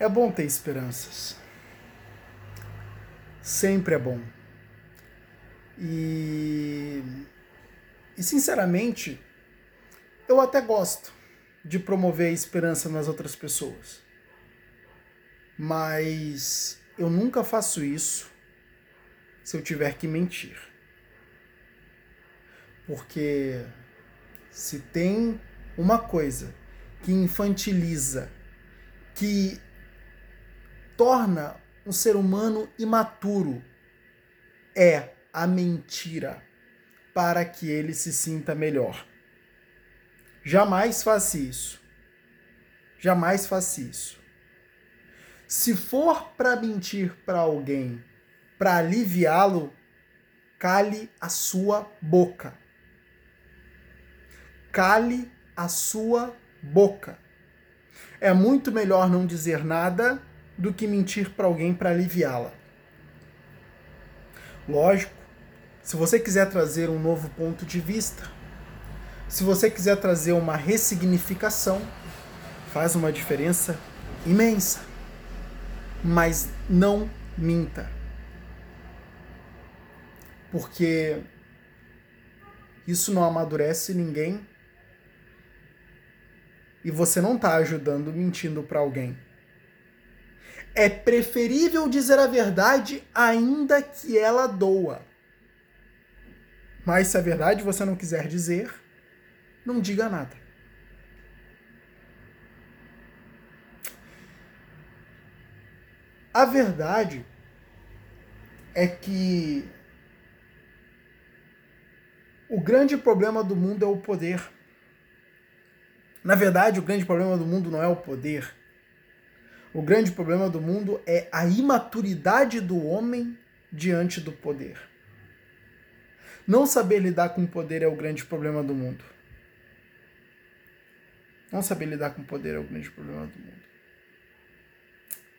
É bom ter esperanças. Sempre é bom. E, e sinceramente, eu até gosto de promover a esperança nas outras pessoas. Mas eu nunca faço isso se eu tiver que mentir. Porque se tem uma coisa que infantiliza, que torna um ser humano imaturo, é a mentira para que ele se sinta melhor. Jamais faça isso. Jamais faça isso. Se for para mentir para alguém, para aliviá-lo, cale a sua boca. Cale a sua boca. É muito melhor não dizer nada do que mentir para alguém para aliviá-la. Lógico, se você quiser trazer um novo ponto de vista, se você quiser trazer uma ressignificação, faz uma diferença imensa. Mas não minta. Porque isso não amadurece ninguém e você não está ajudando mentindo para alguém. É preferível dizer a verdade ainda que ela doa. Mas se a verdade você não quiser dizer, não diga nada. A verdade é que o grande problema do mundo é o poder. Na verdade, o grande problema do mundo não é o poder. O grande problema do mundo é a imaturidade do homem diante do poder. Não saber lidar com o poder é o grande problema do mundo. Não saber lidar com o poder é o grande problema do mundo.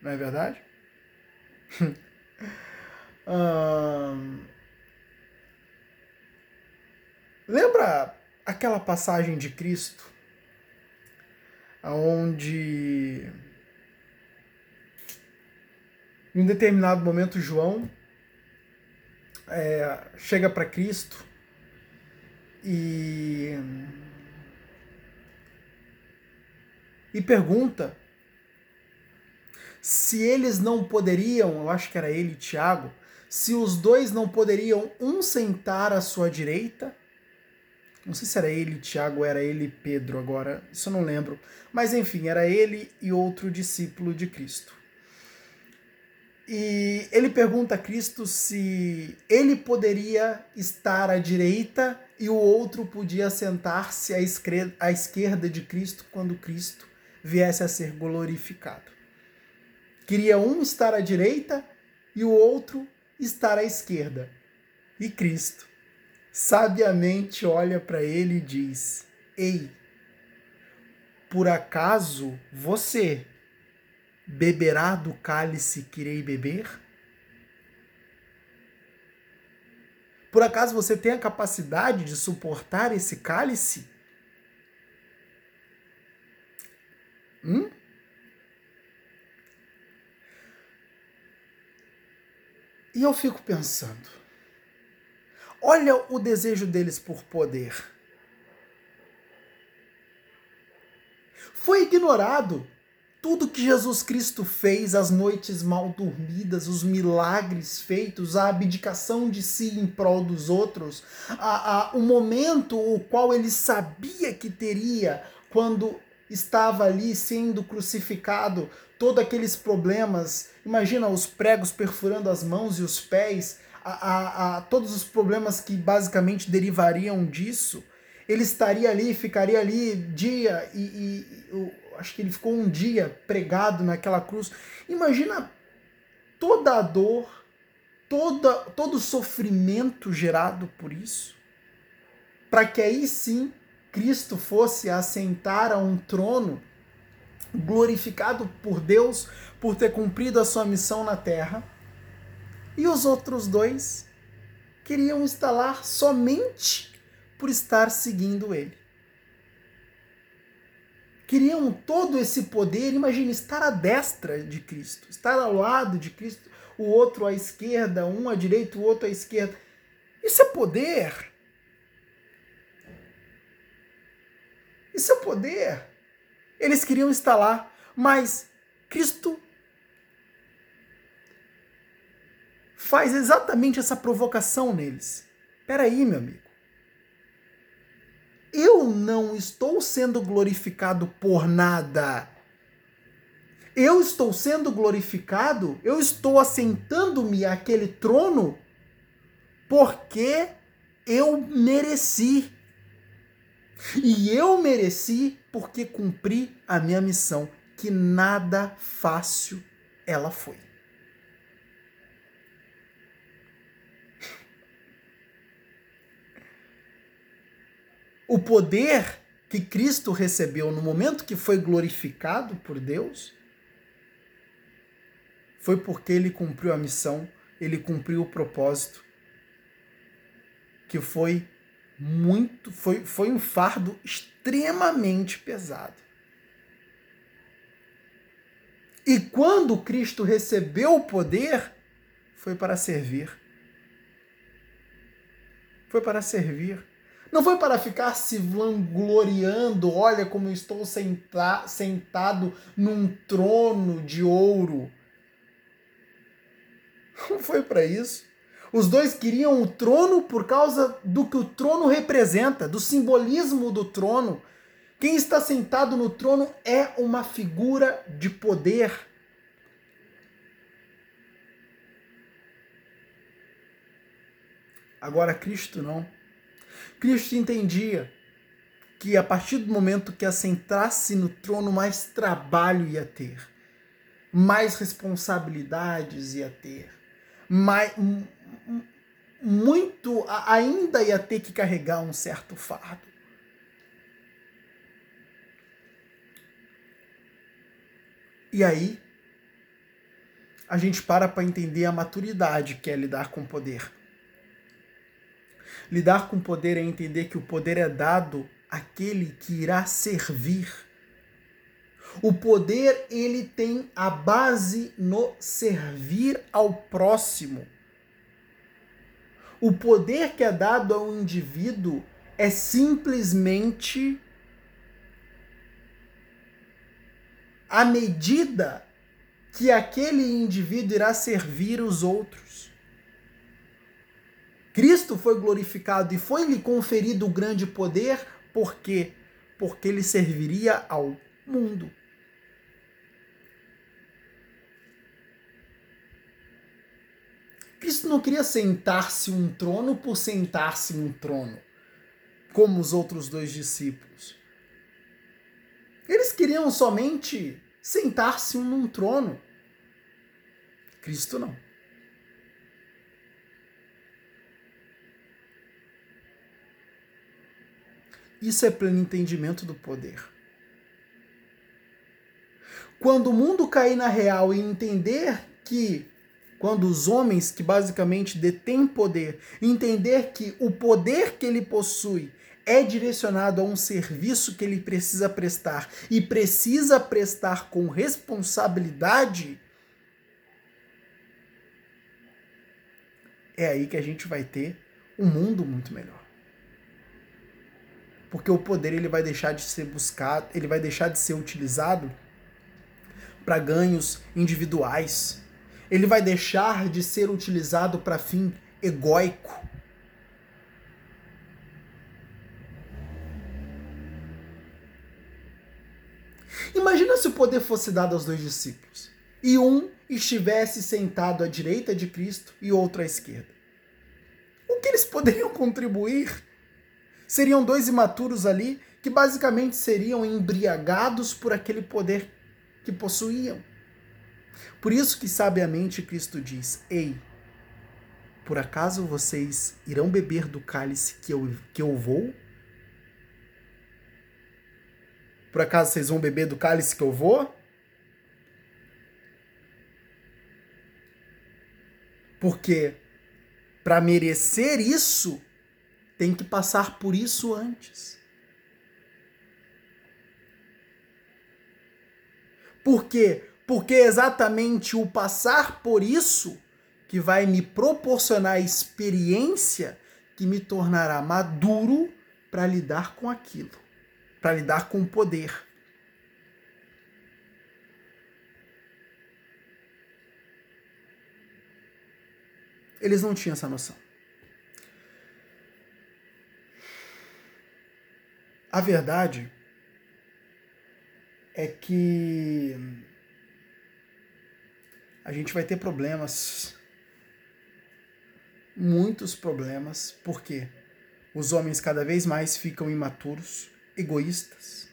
Não é verdade? hum... Lembra aquela passagem de Cristo onde em um determinado momento João é, chega para Cristo e e pergunta se eles não poderiam, eu acho que era ele e Tiago, se os dois não poderiam um sentar à sua direita. Não sei se era ele Tiago, era ele Pedro agora, isso eu não lembro. Mas enfim, era ele e outro discípulo de Cristo. E ele pergunta a Cristo se ele poderia estar à direita e o outro podia sentar-se à esquerda de Cristo quando Cristo viesse a ser glorificado. Queria um estar à direita e o outro estar à esquerda. E Cristo sabiamente olha para ele e diz: Ei, por acaso você beberá do cálice que irei beber? Por acaso você tem a capacidade de suportar esse cálice? Hum? E eu fico pensando, olha o desejo deles por poder. Foi ignorado tudo que Jesus Cristo fez, as noites mal dormidas, os milagres feitos, a abdicação de si em prol dos outros, a, a, o momento o qual ele sabia que teria quando estava ali sendo crucificado, todos aqueles problemas, imagina os pregos perfurando as mãos e os pés, a, a, todos os problemas que basicamente derivariam disso, ele estaria ali, ficaria ali dia e, e acho que ele ficou um dia pregado naquela cruz. Imagina toda a dor, toda, todo o sofrimento gerado por isso, para que aí sim Cristo fosse assentar a um trono, glorificado por Deus por ter cumprido a sua missão na terra, e os outros dois queriam instalar somente por estar seguindo ele. Queriam todo esse poder. Imagine estar à destra de Cristo, estar ao lado de Cristo, o outro à esquerda, um à direita, o outro à esquerda. Isso é poder. Isso é poder. Eles queriam estar lá, mas Cristo faz exatamente essa provocação neles. Peraí, meu amigo. Eu não estou sendo glorificado por nada. Eu estou sendo glorificado, eu estou assentando-me àquele trono porque eu mereci. E eu mereci porque cumpri a minha missão, que nada fácil ela foi. O poder que Cristo recebeu no momento que foi glorificado por Deus foi porque ele cumpriu a missão, ele cumpriu o propósito, que foi muito, foi, foi um fardo extremamente pesado. E quando Cristo recebeu o poder, foi para servir. Foi para servir. Não foi para ficar se vangloriando, olha como eu estou senta sentado num trono de ouro. Não foi para isso. Os dois queriam o trono por causa do que o trono representa, do simbolismo do trono. Quem está sentado no trono é uma figura de poder. Agora, Cristo não. Cristo entendia que a partir do momento que assentasse no trono, mais trabalho ia ter, mais responsabilidades ia ter, mais, muito ainda ia ter que carregar um certo fardo. E aí a gente para para entender a maturidade que é lidar com poder. Lidar com poder é entender que o poder é dado àquele que irá servir. O poder ele tem a base no servir ao próximo. O poder que é dado ao indivíduo é simplesmente a medida que aquele indivíduo irá servir os outros. Cristo foi glorificado e foi-lhe conferido o grande poder, por quê? Porque ele serviria ao mundo. Cristo não queria sentar-se um trono por sentar-se num trono, como os outros dois discípulos. Eles queriam somente sentar-se um num trono. Cristo não. Isso é pleno entendimento do poder. Quando o mundo cair na real e entender que, quando os homens que basicamente detêm poder, entender que o poder que ele possui é direcionado a um serviço que ele precisa prestar e precisa prestar com responsabilidade, é aí que a gente vai ter um mundo muito melhor porque o poder ele vai deixar de ser buscado, ele vai deixar de ser utilizado para ganhos individuais. Ele vai deixar de ser utilizado para fim egóico. Imagina se o poder fosse dado aos dois discípulos e um estivesse sentado à direita de Cristo e outro à esquerda. O que eles poderiam contribuir? Seriam dois imaturos ali que basicamente seriam embriagados por aquele poder que possuíam. Por isso que sabiamente Cristo diz: Ei, por acaso vocês irão beber do cálice que eu, que eu vou? Por acaso vocês vão beber do cálice que eu vou? Porque para merecer isso, tem que passar por isso antes. Por quê? Porque é exatamente o passar por isso que vai me proporcionar a experiência que me tornará maduro para lidar com aquilo, para lidar com o poder. Eles não tinham essa noção. A verdade é que a gente vai ter problemas, muitos problemas, porque os homens cada vez mais ficam imaturos, egoístas,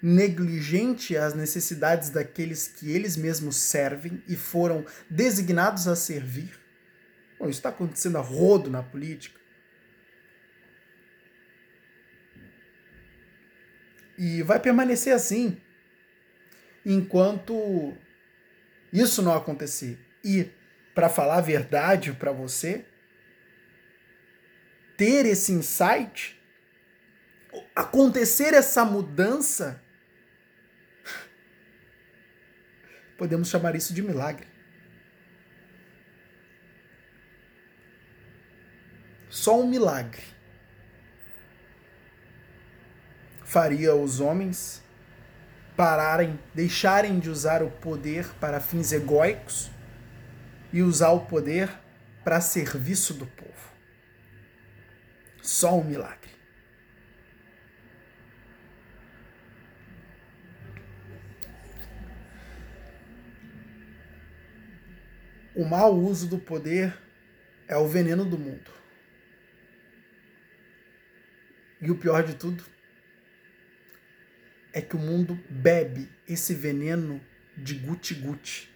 negligente às necessidades daqueles que eles mesmos servem e foram designados a servir. Bom, isso está acontecendo a rodo na política. E vai permanecer assim enquanto isso não acontecer. E, para falar a verdade para você, ter esse insight, acontecer essa mudança, podemos chamar isso de milagre. Só um milagre faria os homens pararem, deixarem de usar o poder para fins egóicos e usar o poder para serviço do povo. Só um milagre. O mau uso do poder é o veneno do mundo. E o pior de tudo é que o mundo bebe esse veneno de guti-guti.